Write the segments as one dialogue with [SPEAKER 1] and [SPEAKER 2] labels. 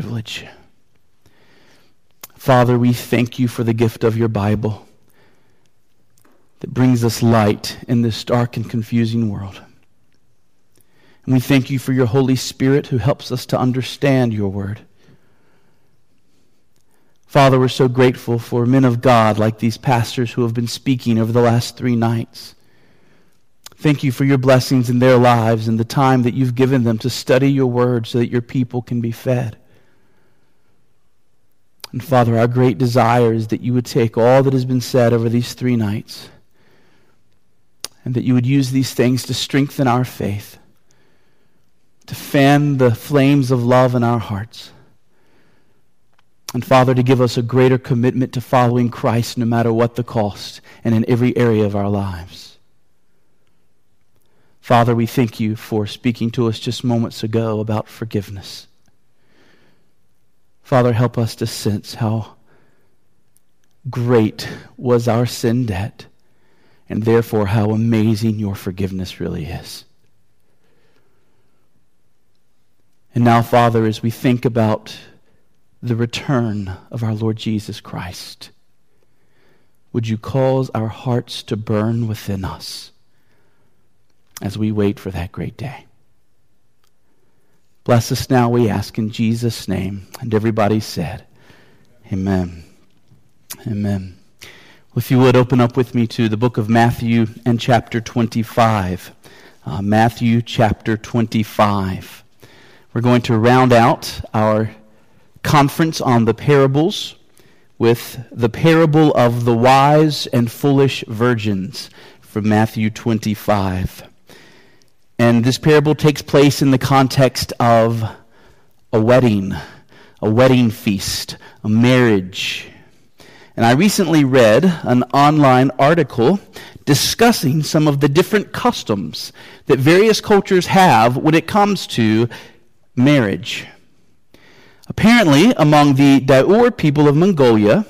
[SPEAKER 1] privilege. Father, we thank you for the gift of your Bible that brings us light in this dark and confusing world. And we thank you for your Holy Spirit who helps us to understand your word. Father, we're so grateful for men of God like these pastors who have been speaking over the last three nights. Thank you for your blessings in their lives and the time that you've given them to study your word so that your people can be fed. And Father, our great desire is that you would take all that has been said over these three nights and that you would use these things to strengthen our faith, to fan the flames of love in our hearts. And Father, to give us a greater commitment to following Christ no matter what the cost and in every area of our lives. Father, we thank you for speaking to us just moments ago about forgiveness. Father, help us to sense how great was our sin debt, and therefore how amazing your forgiveness really is. And now, Father, as we think about the return of our Lord Jesus Christ, would you cause our hearts to burn within us as we wait for that great day? Bless us now, we ask in Jesus' name. And everybody said, Amen. Amen. If you would open up with me to the book of Matthew and chapter 25. Uh, Matthew chapter 25. We're going to round out our conference on the parables with the parable of the wise and foolish virgins from Matthew 25. And this parable takes place in the context of a wedding, a wedding feast, a marriage. And I recently read an online article discussing some of the different customs that various cultures have when it comes to marriage. Apparently, among the Daur people of Mongolia,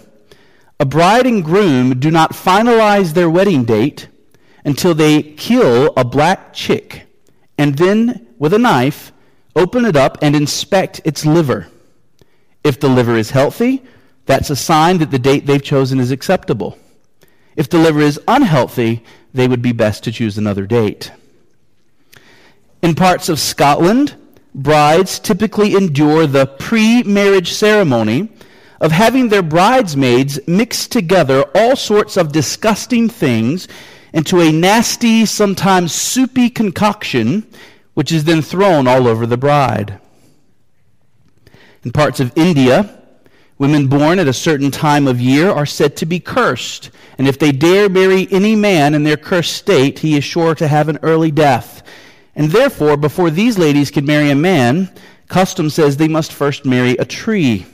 [SPEAKER 1] a bride and groom do not finalize their wedding date until they kill a black chick and then, with a knife, open it up and inspect its liver. If the liver is healthy, that's a sign that the date they've chosen is acceptable. If the liver is unhealthy, they would be best to choose another date. In parts of Scotland, brides typically endure the pre marriage ceremony of having their bridesmaids mix together all sorts of disgusting things into a nasty, sometimes soupy concoction, which is then thrown all over the bride. In parts of India, women born at a certain time of year are said to be cursed, and if they dare marry any man in their cursed state, he is sure to have an early death. And therefore, before these ladies can marry a man, custom says they must first marry a tree.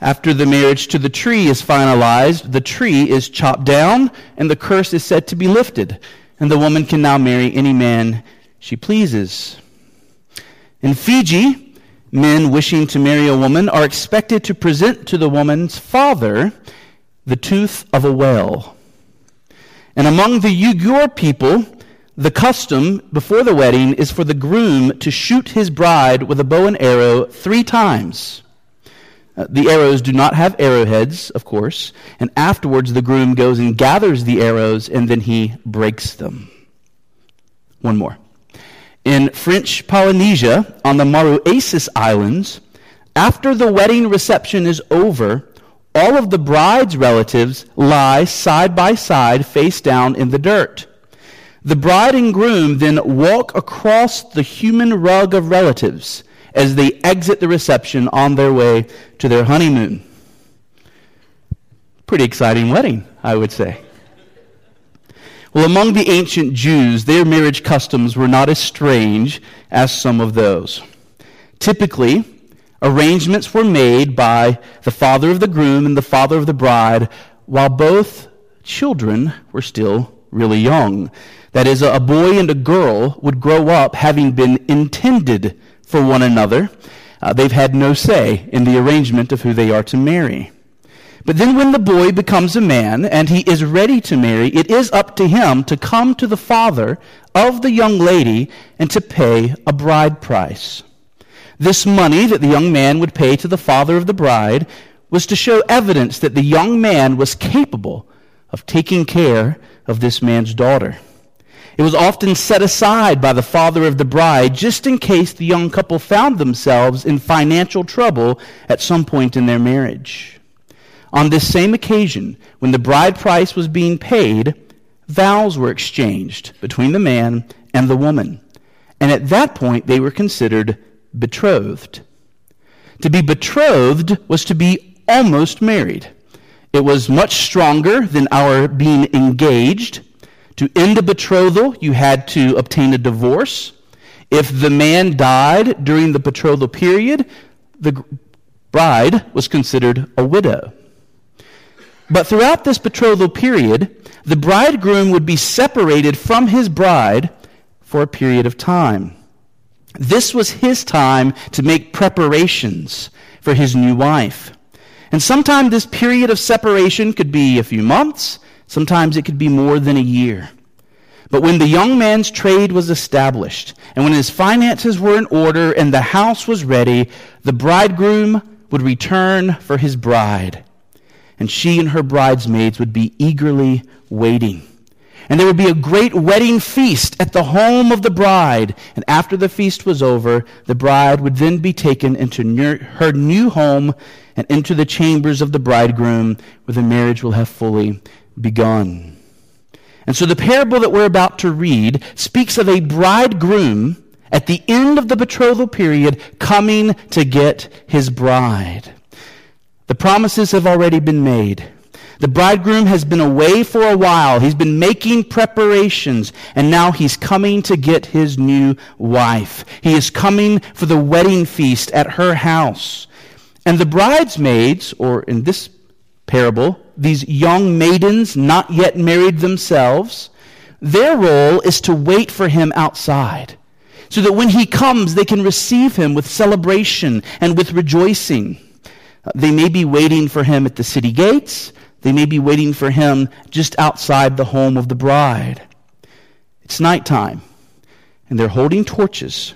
[SPEAKER 1] After the marriage to the tree is finalized, the tree is chopped down and the curse is said to be lifted, and the woman can now marry any man she pleases. In Fiji, men wishing to marry a woman are expected to present to the woman's father the tooth of a whale. And among the Uyghur people, the custom before the wedding is for the groom to shoot his bride with a bow and arrow three times. Uh, the arrows do not have arrowheads, of course, and afterwards the groom goes and gathers the arrows and then he breaks them. One more. In French Polynesia, on the Mauritius Islands, after the wedding reception is over, all of the bride's relatives lie side by side, face down in the dirt. The bride and groom then walk across the human rug of relatives as they exit the reception on their way to their honeymoon. Pretty exciting wedding, I would say. Well, among the ancient Jews, their marriage customs were not as strange as some of those. Typically, arrangements were made by the father of the groom and the father of the bride while both children were still really young. That is, a boy and a girl would grow up having been intended for one another. Uh, they've had no say in the arrangement of who they are to marry. But then, when the boy becomes a man and he is ready to marry, it is up to him to come to the father of the young lady and to pay a bride price. This money that the young man would pay to the father of the bride was to show evidence that the young man was capable of taking care of this man's daughter. It was often set aside by the father of the bride just in case the young couple found themselves in financial trouble at some point in their marriage. On this same occasion, when the bride price was being paid, vows were exchanged between the man and the woman. And at that point, they were considered betrothed. To be betrothed was to be almost married. It was much stronger than our being engaged. To end a betrothal, you had to obtain a divorce. If the man died during the betrothal period, the bride was considered a widow. But throughout this betrothal period, the bridegroom would be separated from his bride for a period of time. This was his time to make preparations for his new wife. And sometimes this period of separation could be a few months, sometimes it could be more than a year. But when the young man's trade was established, and when his finances were in order, and the house was ready, the bridegroom would return for his bride. And she and her bridesmaids would be eagerly waiting. And there would be a great wedding feast at the home of the bride. And after the feast was over, the bride would then be taken into her new home and into the chambers of the bridegroom, where the marriage will have fully begun. And so the parable that we're about to read speaks of a bridegroom at the end of the betrothal period coming to get his bride. The promises have already been made. The bridegroom has been away for a while. He's been making preparations, and now he's coming to get his new wife. He is coming for the wedding feast at her house. And the bridesmaids, or in this parable, these young maidens not yet married themselves, their role is to wait for him outside so that when he comes, they can receive him with celebration and with rejoicing. Uh, they may be waiting for him at the city gates. They may be waiting for him just outside the home of the bride. It's nighttime, and they're holding torches,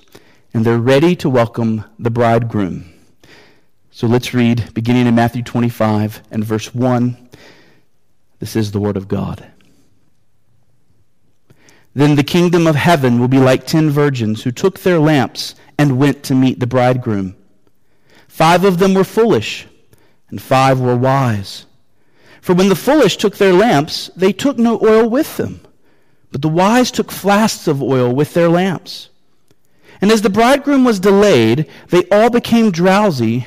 [SPEAKER 1] and they're ready to welcome the bridegroom. So let's read, beginning in Matthew 25 and verse 1. This is the Word of God. Then the kingdom of heaven will be like ten virgins who took their lamps and went to meet the bridegroom. Five of them were foolish, and five were wise. For when the foolish took their lamps, they took no oil with them, but the wise took flasks of oil with their lamps. And as the bridegroom was delayed, they all became drowsy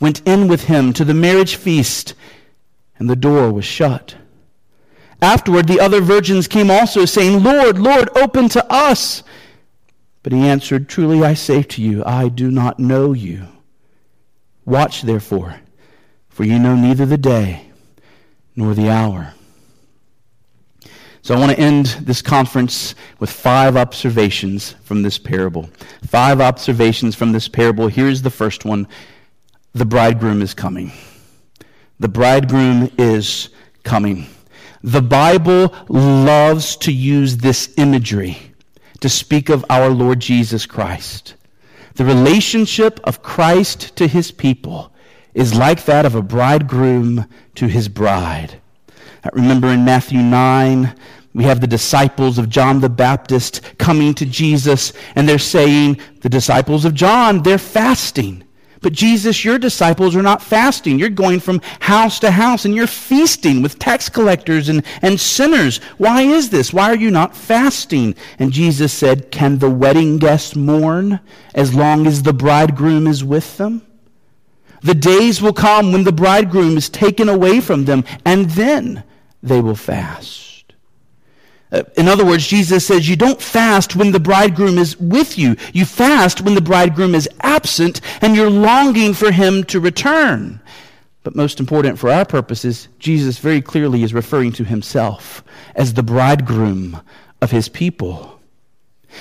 [SPEAKER 1] went in with him to the marriage feast, and the door was shut. Afterward, the other virgins came also, saying, Lord, Lord, open to us. But he answered, Truly I say to you, I do not know you. Watch therefore, for you know neither the day nor the hour. So I want to end this conference with five observations from this parable. Five observations from this parable. Here's the first one The bridegroom is coming. The bridegroom is coming. The Bible loves to use this imagery to speak of our Lord Jesus Christ. The relationship of Christ to his people is like that of a bridegroom to his bride. I remember in Matthew 9, we have the disciples of John the Baptist coming to Jesus, and they're saying, The disciples of John, they're fasting. But Jesus, your disciples are not fasting. You're going from house to house and you're feasting with tax collectors and, and sinners. Why is this? Why are you not fasting? And Jesus said, Can the wedding guests mourn as long as the bridegroom is with them? The days will come when the bridegroom is taken away from them, and then they will fast. Uh, in other words, Jesus says you don't fast when the bridegroom is with you. You fast when the bridegroom is absent and you're longing for him to return. But most important for our purposes, Jesus very clearly is referring to himself as the bridegroom of his people.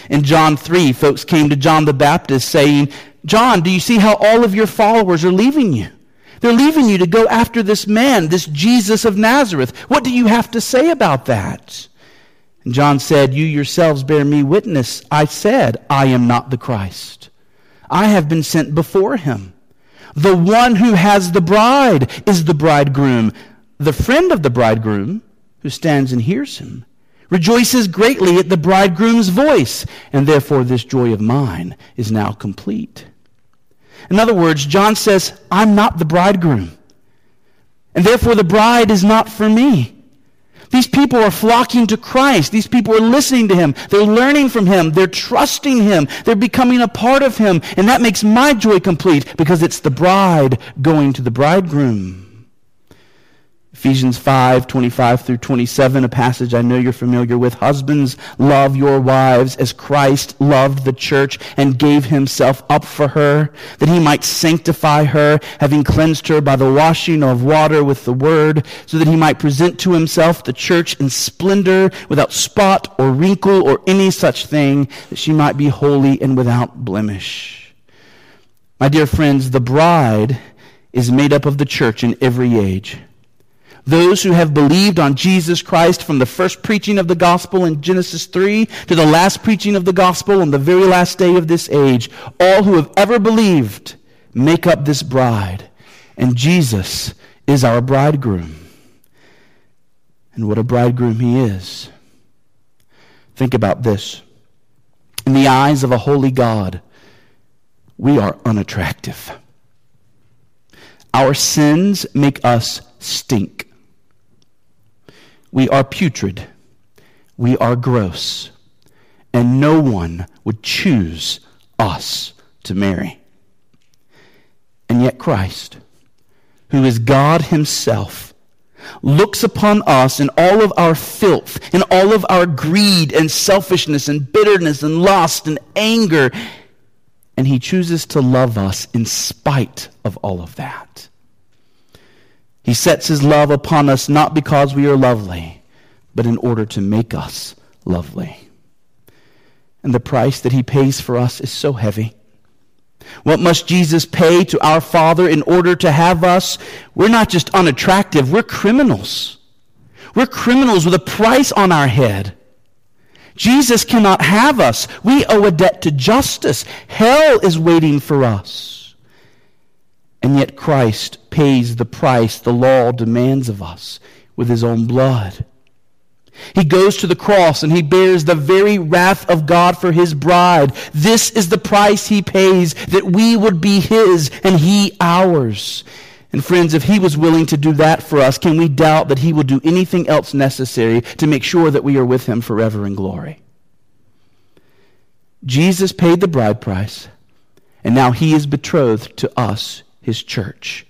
[SPEAKER 1] In John 3, folks came to John the Baptist saying, John, do you see how all of your followers are leaving you? They're leaving you to go after this man, this Jesus of Nazareth. What do you have to say about that? John said, You yourselves bear me witness. I said, I am not the Christ. I have been sent before him. The one who has the bride is the bridegroom. The friend of the bridegroom, who stands and hears him, rejoices greatly at the bridegroom's voice, and therefore this joy of mine is now complete. In other words, John says, I'm not the bridegroom, and therefore the bride is not for me. These people are flocking to Christ. These people are listening to Him. They're learning from Him. They're trusting Him. They're becoming a part of Him. And that makes my joy complete because it's the bride going to the bridegroom. Ephesians 5, 25 through 27, a passage I know you're familiar with. Husbands, love your wives as Christ loved the church and gave himself up for her, that he might sanctify her, having cleansed her by the washing of water with the word, so that he might present to himself the church in splendor, without spot or wrinkle or any such thing, that she might be holy and without blemish. My dear friends, the bride is made up of the church in every age. Those who have believed on Jesus Christ from the first preaching of the gospel in Genesis 3 to the last preaching of the gospel on the very last day of this age, all who have ever believed make up this bride. And Jesus is our bridegroom. And what a bridegroom he is. Think about this. In the eyes of a holy God, we are unattractive. Our sins make us stink. We are putrid. We are gross. And no one would choose us to marry. And yet Christ, who is God himself, looks upon us in all of our filth, in all of our greed and selfishness and bitterness and lust and anger, and he chooses to love us in spite of all of that. He sets his love upon us not because we are lovely, but in order to make us lovely. And the price that he pays for us is so heavy. What must Jesus pay to our Father in order to have us? We're not just unattractive, we're criminals. We're criminals with a price on our head. Jesus cannot have us. We owe a debt to justice. Hell is waiting for us. And yet Christ pays the price the law demands of us with his own blood. He goes to the cross and he bears the very wrath of God for his bride. This is the price he pays that we would be his and he ours. And friends, if he was willing to do that for us, can we doubt that he will do anything else necessary to make sure that we are with him forever in glory? Jesus paid the bride price, and now he is betrothed to us his church.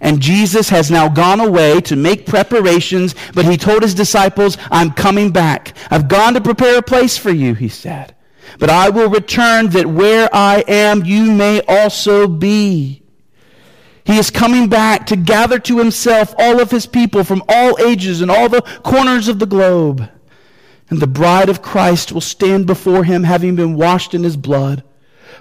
[SPEAKER 1] And Jesus has now gone away to make preparations, but he told his disciples, I'm coming back. I've gone to prepare a place for you, he said. But I will return that where I am, you may also be. He is coming back to gather to himself all of his people from all ages and all the corners of the globe. And the bride of Christ will stand before him having been washed in his blood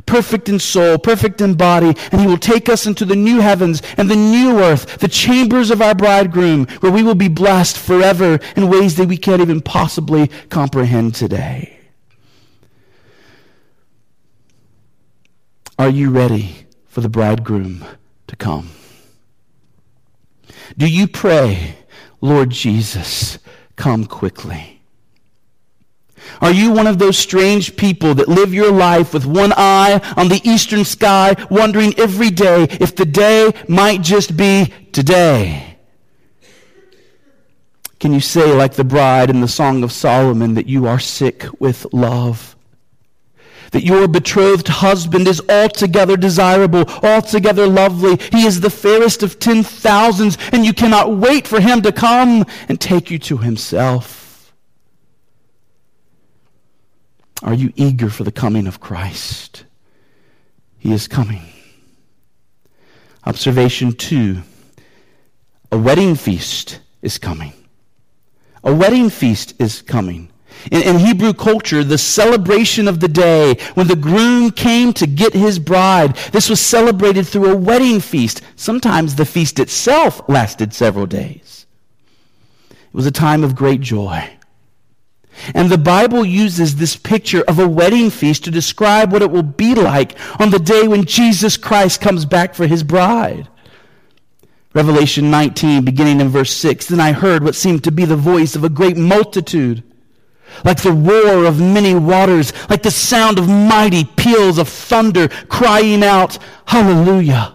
[SPEAKER 1] perfect in soul, perfect in body, and he will take us into the new heavens and the new earth, the chambers of our bridegroom, where we will be blessed forever in ways that we can't even possibly comprehend today. Are you ready for the bridegroom to come? Do you pray, Lord Jesus, come quickly? Are you one of those strange people that live your life with one eye on the eastern sky, wondering every day if the day might just be today? Can you say, like the bride in the Song of Solomon, that you are sick with love? That your betrothed husband is altogether desirable, altogether lovely. He is the fairest of ten thousands, and you cannot wait for him to come and take you to himself. Are you eager for the coming of Christ? He is coming. Observation two a wedding feast is coming. A wedding feast is coming. In, in, Hebrew culture, the celebration of the day when the groom came to get his bride, this was celebrated through a wedding feast. Sometimes the feast itself lasted several days. It was a time of great joy. And the Bible uses this picture of a wedding feast to describe what it will be like on the day when Jesus Christ comes back for his bride. Revelation 19, beginning in verse 6, Then I heard what seemed to be the voice of a great multitude like the roar of many waters, like the sound of mighty peals of thunder, crying out, Hallelujah!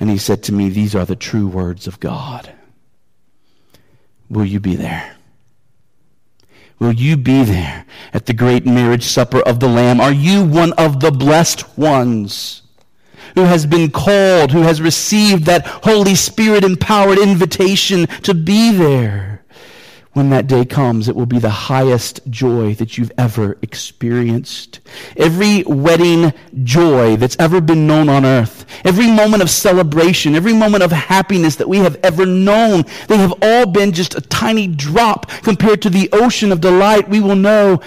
[SPEAKER 1] And he said to me, These are the true words of God. Will you be there? Will you be there at the great marriage supper of the Lamb? Are you one of the blessed ones? who has been called, who has received that Holy Spirit empowered invitation to be there. When that day comes, it will be the highest joy that you've ever experienced. Every wedding joy that's ever been known on earth, every moment of celebration, every moment of happiness that we have ever known, they have all been just a tiny drop compared to the ocean of delight we will know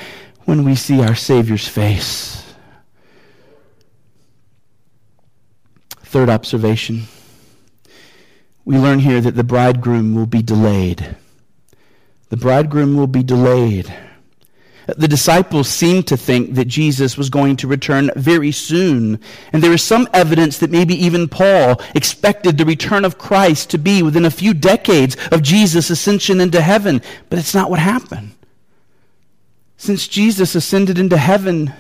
[SPEAKER 1] when we see our Savior's face. Third observation we learn here that the bridegroom will be delayed. The bridegroom will be delayed. The disciples seemed to think that Jesus was going to return very soon. And there is some evidence that maybe even Paul expected the return of Christ to be within a few decades of Jesus' ascension into heaven. But it's not what happened. Since Jesus ascended into heaven,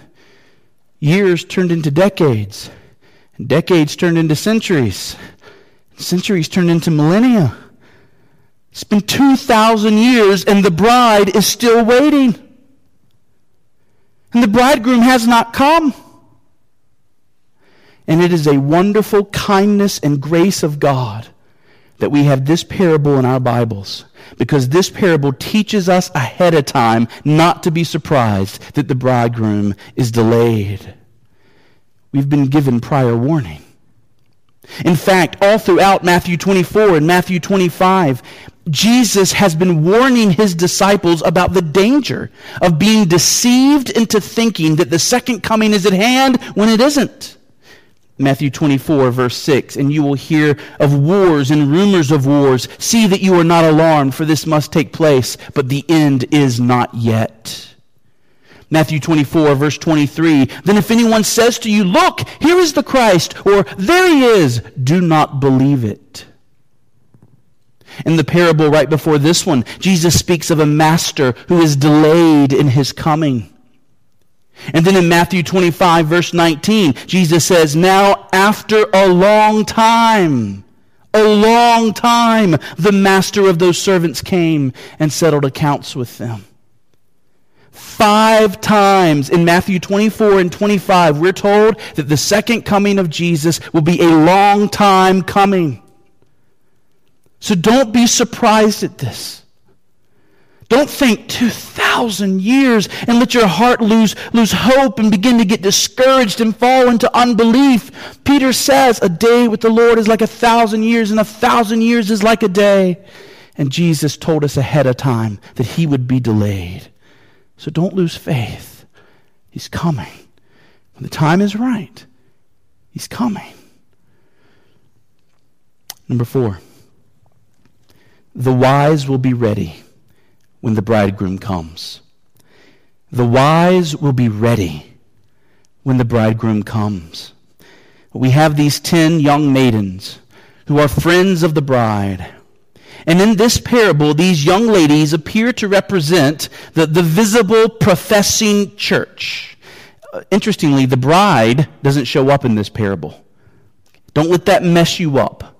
[SPEAKER 1] years turned into decades. Decades turned into centuries. Centuries turned into millennia. It's been 2,000 years and the bride is still waiting. And the bridegroom has not come. And it is a wonderful kindness and grace of God that we have this parable in our Bibles because this parable teaches us ahead of time not to be surprised that the bridegroom is delayed. We've been given prior warning. In fact, all throughout Matthew 24 and Matthew 25, Jesus has been warning his disciples about the danger of being deceived into thinking that the second coming is at hand when it isn't. Matthew 24, verse 6, and you will hear of wars and rumors of wars. See that you are not alarmed, for this must take place, but the end is not yet. Matthew 24, verse 23. Then if anyone says to you, Look, here is the Christ, or there he is, do not believe it. In the parable right before this one, Jesus speaks of a master who is delayed in his coming. And then in Matthew 25, verse 19, Jesus says, Now after a long time, a long time, the master of those servants came and settled accounts with them. Five times in Matthew 24 and 25, we're told that the second coming of Jesus will be a long time coming. So don't be surprised at this. Don't think 2,000 years and let your heart lose, lose hope and begin to get discouraged and fall into unbelief. Peter says, A day with the Lord is like a thousand years, and a thousand years is like a day. And Jesus told us ahead of time that he would be delayed. So don't lose faith. He's coming. When the time is right, He's coming. Number four, the wise will be ready when the bridegroom comes. The wise will be ready when the bridegroom comes. We have these ten young maidens who are friends of the bride. And in this parable, these young ladies appear to represent the, the visible professing church. Uh, interestingly, the bride doesn't show up in this parable. Don't let that mess you up.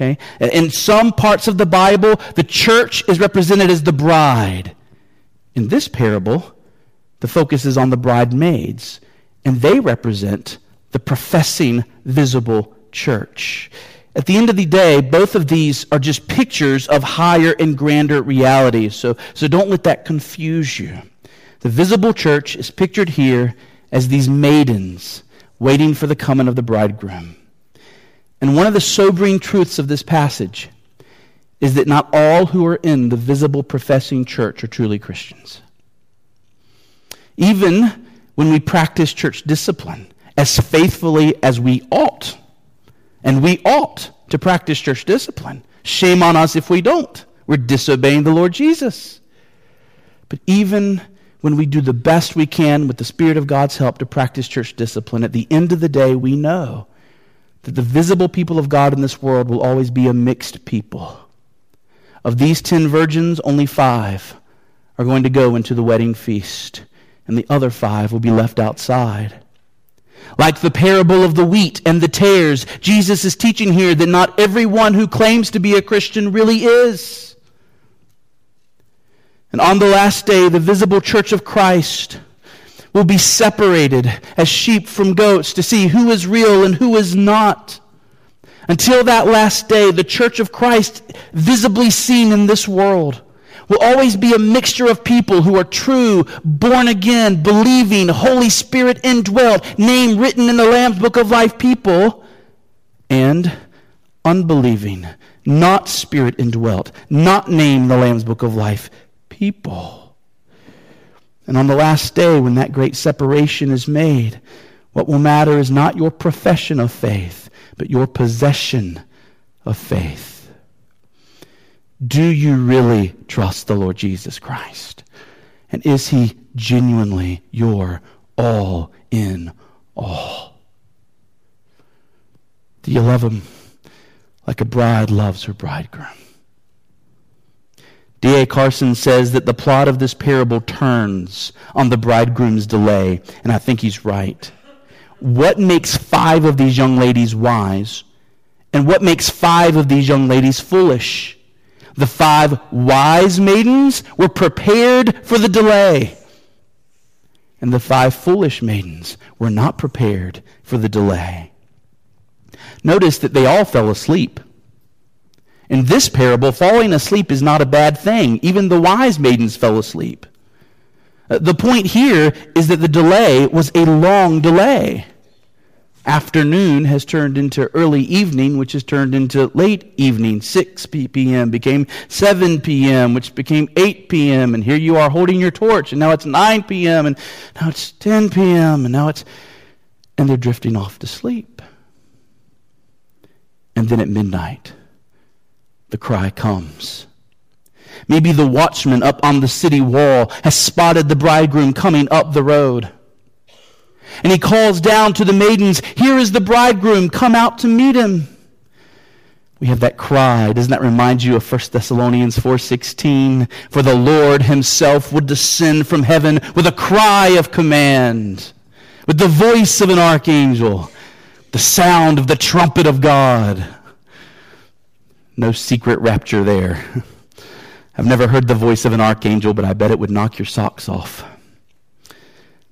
[SPEAKER 1] Okay? In some parts of the Bible, the church is represented as the bride. In this parable, the focus is on the bridesmaids, and they represent the professing visible church. At the end of the day, both of these are just pictures of higher and grander realities. So, so don't let that confuse you. The visible church is pictured here as these maidens waiting for the coming of the bridegroom. And one of the sobering truths of this passage is that not all who are in the visible professing church are truly Christians. Even when we practice church discipline as faithfully as we ought, and we ought to practice church discipline. Shame on us if we don't. We're disobeying the Lord Jesus. But even when we do the best we can with the Spirit of God's help to practice church discipline, at the end of the day, we know that the visible people of God in this world will always be a mixed people. Of these ten virgins, only five are going to go into the wedding feast, and the other five will be left outside. Like the parable of the wheat and the tares, Jesus is teaching here that not everyone who claims to be a Christian really is. And on the last day, the visible church of Christ will be separated as sheep from goats to see who is real and who is not. Until that last day, the church of Christ, visibly seen in this world, will always be a mixture of people who are true, born again, believing, Holy Spirit indwelled, name written in the Lamb's Book of Life people, and unbelieving, not Spirit indwelt, not name the Lamb's Book of Life people. And on the last day, when that great separation is made, what will matter is not your profession of faith, but your possession of faith. Do you really trust the Lord Jesus Christ? And is he genuinely your all in all? Do you love him like a bride loves her bridegroom? D.A. Carson says that the plot of this parable turns on the bridegroom's delay, and I think he's right. What makes five of these young ladies wise, and what makes five of these young ladies foolish? The five wise maidens were prepared for the delay. And the five foolish maidens were not prepared for the delay. Notice that they all fell asleep. In this parable, falling asleep is not a bad thing. Even the wise maidens fell asleep. Uh, the point here is that the delay was a long delay afternoon has turned into early evening, which has turned into late evening. 6 p.m. became 7 p.m., which became 8 p.m. And here you are holding your torch, and now it's 9 p.m., and now it's 10 p.m., and now it's. And they're drifting off to sleep. And then at midnight, the cry comes. Maybe the watchman up on the city wall has spotted the bridegroom coming up the road. And he calls down to the maidens, Here is the bridegroom, come out to meet him. We have that cry. Doesn't that remind you of 1 Thessalonians 4:16? For the Lord himself would descend from heaven with a cry of command, with the voice of an archangel, the sound of the trumpet of God. No secret rapture there. I've never heard the voice of an archangel, but I bet it would knock your socks off.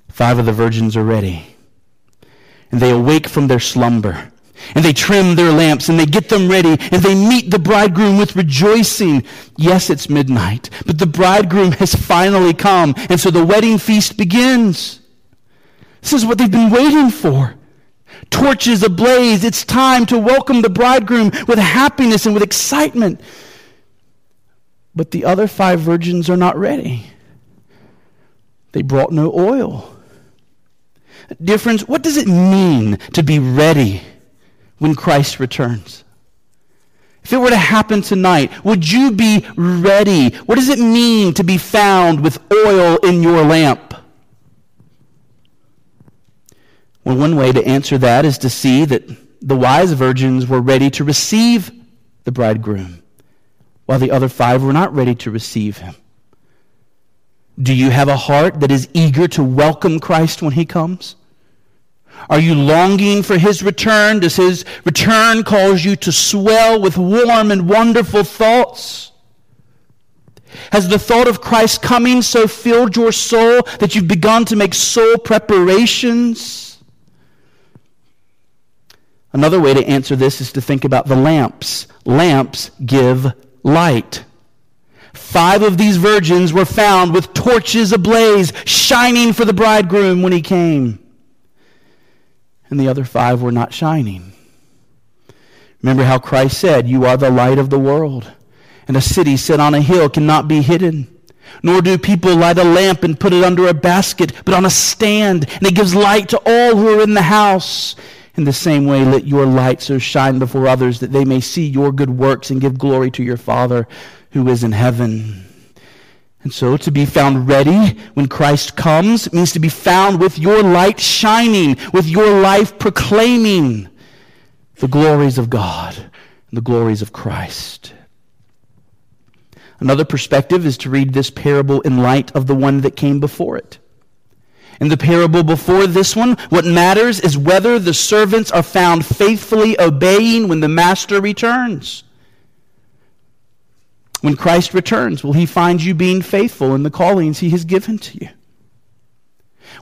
[SPEAKER 1] Five of the virgins are ready. And they awake from their slumber. And they trim their lamps and they get them ready and they meet the bridegroom with rejoicing. Yes, it's midnight, but the bridegroom has finally come. And so the wedding feast begins. This is what they've been waiting for. Torches ablaze. It's time to welcome the bridegroom with happiness and with excitement. But the other five virgins are not ready. They brought no oil. Dear friends, what does it mean to be ready when Christ returns? If it were to happen tonight, would you be ready? What does it mean to be found with oil in your lamp? Well, one way to answer that is to see that the wise virgins were ready to receive the bridegroom. while the other five were not ready to receive him. Do you have a heart that is eager to welcome Christ when he comes? Are you longing for his return? Does his return cause you to swell with warm and wonderful thoughts? Has the thought of Christ coming so filled your soul that you've begun to make soul preparations? Another way to answer this is to think about the lamps. Lamps give light. Five of these virgins were found with torches ablaze, shining for the bridegroom when he came. And the other five were not shining. Remember how Christ said, You are the light of the world, and a city set on a hill cannot be hidden. Nor do people light a lamp and put it under a basket, but on a stand, and it gives light to all who are in the house. In the same way, let your light so shine before others that they may see your good works and give glory to your Father who is in heaven. And so to be found ready when Christ comes means to be found with your light shining, with your life proclaiming the glories of God and the glories of Christ. Another perspective is to read this parable in light of the one that came before it. In the parable before this one, what matters is whether the servants are found faithfully obeying when the master returns. When Christ returns, will he find you being faithful in the callings he has given to you?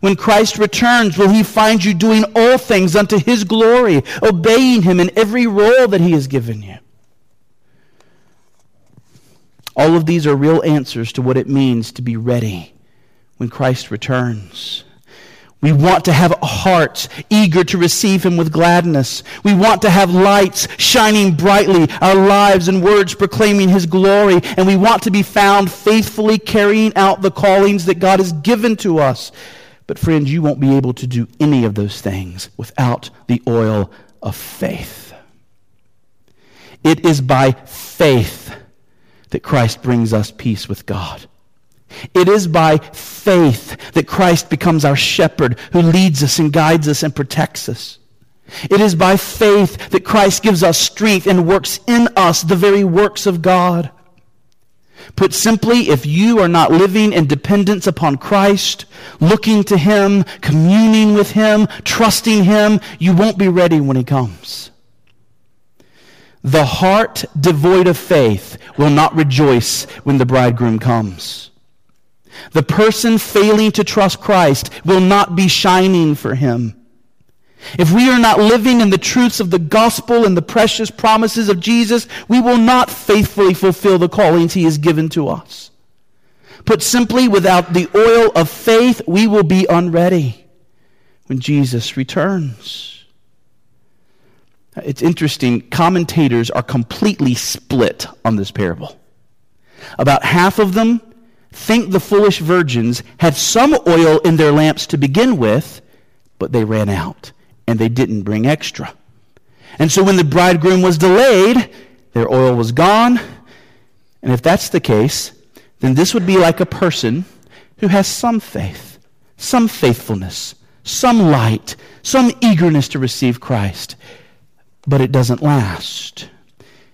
[SPEAKER 1] When Christ returns, will he find you doing all things unto his glory, obeying him in every role that he has given you? All of these are real answers to what it means to be ready when Christ returns. We want to have hearts eager to receive Him with gladness. We want to have lights shining brightly, our lives and words proclaiming His glory, and we want to be found faithfully carrying out the callings that God has given to us. But, friends, you won't be able to do any of those things without the oil of faith. It is by faith that Christ brings us peace with God. It is by faith that Christ becomes our shepherd who leads us and guides us and protects us. It is by faith that Christ gives us strength and works in us the very works of God. Put simply, if you are not living in dependence upon Christ, looking to Him, communing with Him, trusting Him, you won't be ready when He comes. The heart devoid of faith will not rejoice when the bridegroom comes. The person failing to trust Christ will not be shining for him. If we are not living in the truths of the gospel and the precious promises of Jesus, we will not faithfully fulfill the callings he has given to us. Put simply, without the oil of faith, we will be unready when Jesus returns. It's interesting, commentators are completely split on this parable. About half of them think the foolish virgins had some oil in their lamps to begin with, but they ran out and they didn't bring extra. And so when the bridegroom was delayed, their oil was gone. And if that's the case, then this would be like a person who has some faith, some faithfulness, some light, some eagerness to receive Christ, but it doesn't last.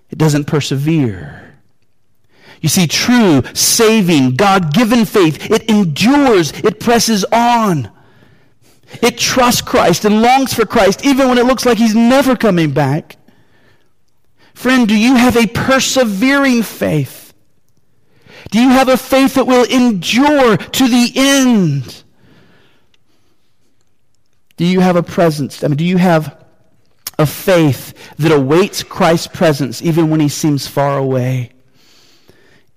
[SPEAKER 1] It doesn't persevere. You see, true, saving, God given faith, it endures, it presses on. It trusts Christ and longs for Christ, even when it looks like He's never coming back. Friend, do you have a persevering faith? Do you have a faith that will endure to the end? Do you have a presence? I mean, do you have a faith that awaits Christ's presence even when he seems far away?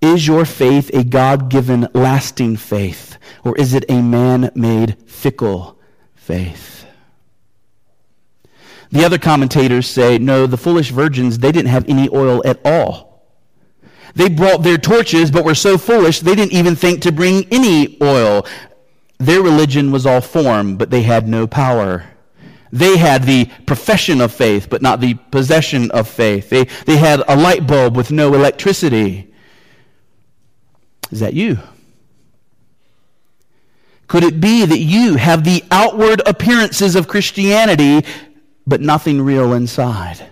[SPEAKER 1] Is your faith a God given, lasting faith, or is it a man made, fickle faith? The other commentators say, no, the foolish virgins, they didn't have any oil at all. They brought their torches, but were so foolish they didn't even think to bring any oil. Their religion was all form, but they had no power. They had the profession of faith, but not the possession of faith. They, they had a light bulb with no electricity. Is that you? Could it be that you have the outward appearances of Christianity, but nothing real inside?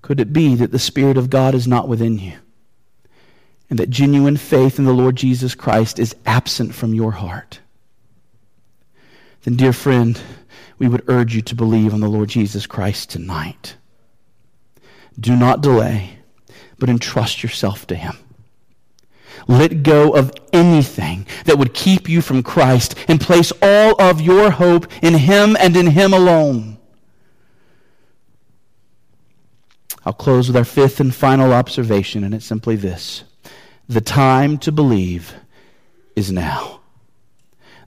[SPEAKER 1] Could it be that the Spirit of God is not within you? And that genuine faith in the Lord Jesus Christ is absent from your heart? Then, dear friend, we would urge you to believe on the Lord Jesus Christ tonight. Do not delay, but entrust yourself to Him. Let go of anything that would keep you from Christ and place all of your hope in Him and in Him alone. I'll close with our fifth and final observation, and it's simply this The time to believe is now.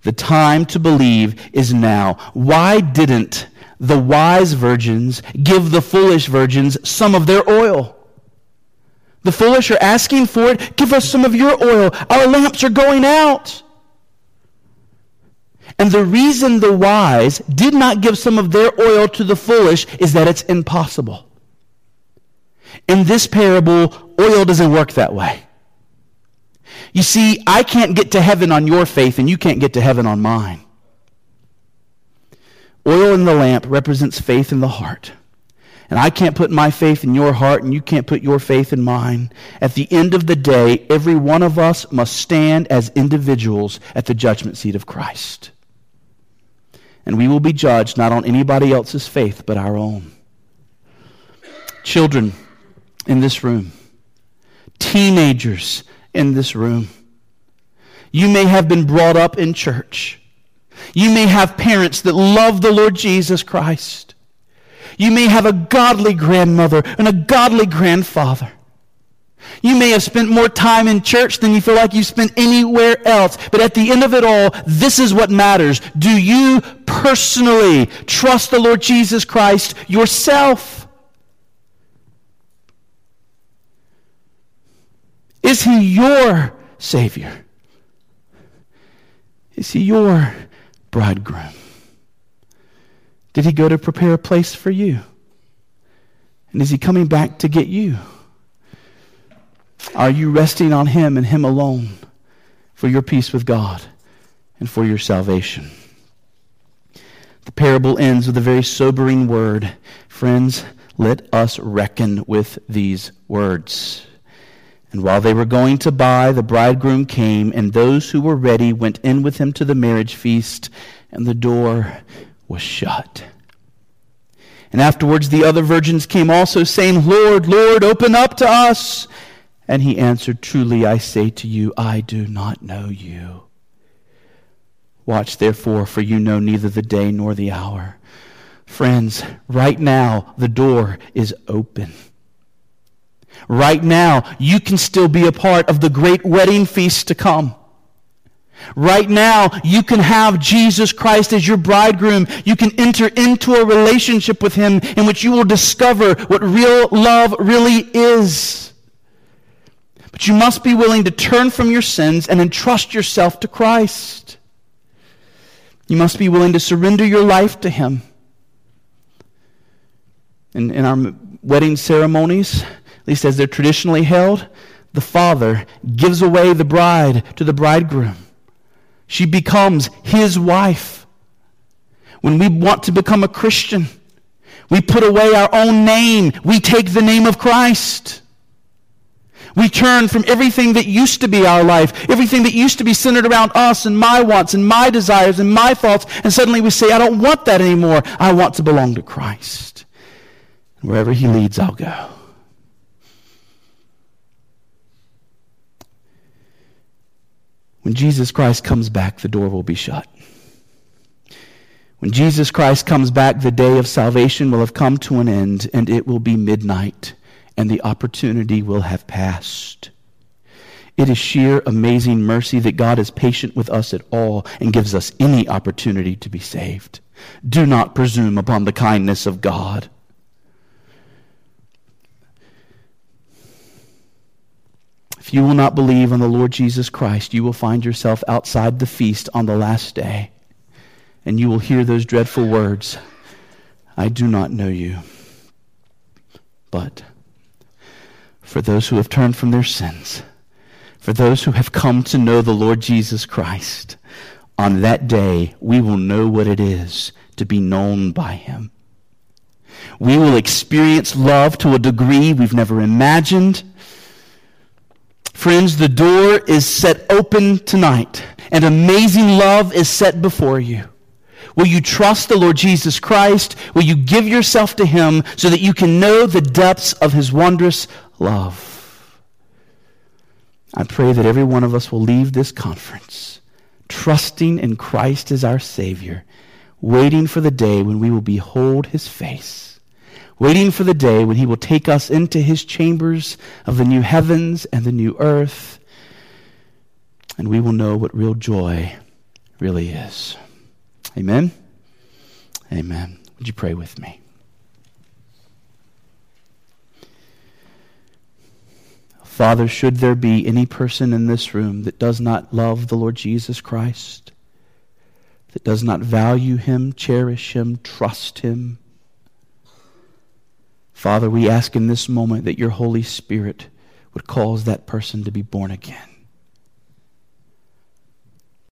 [SPEAKER 1] The time to believe is now. Why didn't the wise virgins give the foolish virgins some of their oil? The foolish are asking for it. Give us some of your oil. Our lamps are going out. And the reason the wise did not give some of their oil to the foolish is that it's impossible. In this parable, oil doesn't work that way. You see, I can't get to heaven on your faith, and you can't get to heaven on mine. Oil in the lamp represents faith in the heart. And I can't put my faith in your heart, and you can't put your faith in mine. At the end of the day, every one of us must stand as individuals at the judgment seat of Christ. And we will be judged not on anybody else's faith, but our own. Children in this room, teenagers in this room. You may have been brought up in church. You may have parents that love the Lord Jesus Christ. You may have a godly grandmother and a godly grandfather. You may have spent more time in church than you feel like you spent anywhere else. But at the end of it all, this is what matters. Do you personally trust the Lord Jesus Christ yourself? Is he your Savior? Is he your bridegroom? Did he go to prepare a place for you? And is he coming back to get you? Are you resting on him and him alone for your peace with God and for your salvation? The parable ends with a very sobering word. Friends, let us reckon with these words. And while they were going to buy, the bridegroom came, and those who were ready went in with him to the marriage feast, and the door was shut. And afterwards the other virgins came also, saying, Lord, Lord, open up to us. And he answered, Truly I say to you, I do not know you. Watch therefore, for you know neither the day nor the hour. Friends, right now the door is open. Right now, you can still be a part of the great wedding feast to come. Right now, you can have Jesus Christ as your bridegroom. You can enter into a relationship with Him in which you will discover what real love really is. But you must be willing to turn from your sins and entrust yourself to Christ. You must be willing to surrender your life to Him. In, in our wedding ceremonies, at least as they're traditionally held, the father gives away the bride to the bridegroom. She becomes his wife. When we want to become a Christian, we put away our own name. We take the name of Christ. We turn from everything that used to be our life, everything that used to be centered around us and my wants and my desires and my thoughts, and suddenly we say, I don't want that anymore. I want to belong to Christ. Wherever he leads, I'll go. When Jesus Christ comes back, the door will be shut. When Jesus Christ comes back, the day of salvation will have come to an end, and it will be midnight, and the opportunity will have passed. It is sheer amazing mercy that God is patient with us at all and gives us any opportunity to be saved. Do not presume upon the kindness of God. If you will not believe on the Lord Jesus Christ, you will find yourself outside the feast on the last day, and you will hear those dreadful words I do not know you. But for those who have turned from their sins, for those who have come to know the Lord Jesus Christ, on that day we will know what it is to be known by him. We will experience love to a degree we've never imagined. Friends, the door is set open tonight, and amazing love is set before you. Will you trust the Lord Jesus Christ? Will you give yourself to Him so that you can know the depths of His wondrous love? I pray that every one of us will leave this conference trusting in Christ as our Savior, waiting for the day when we will behold His face, waiting for the day when He will take us into His chambers of the new heavens and the new earth, and we will know what real joy really is. Amen? Amen. Would you pray with me? Father, should there be any person in this room that does not love the Lord Jesus Christ, that does not value him, cherish him, trust him, Father, we ask in this moment that your Holy Spirit would cause that person to be born again.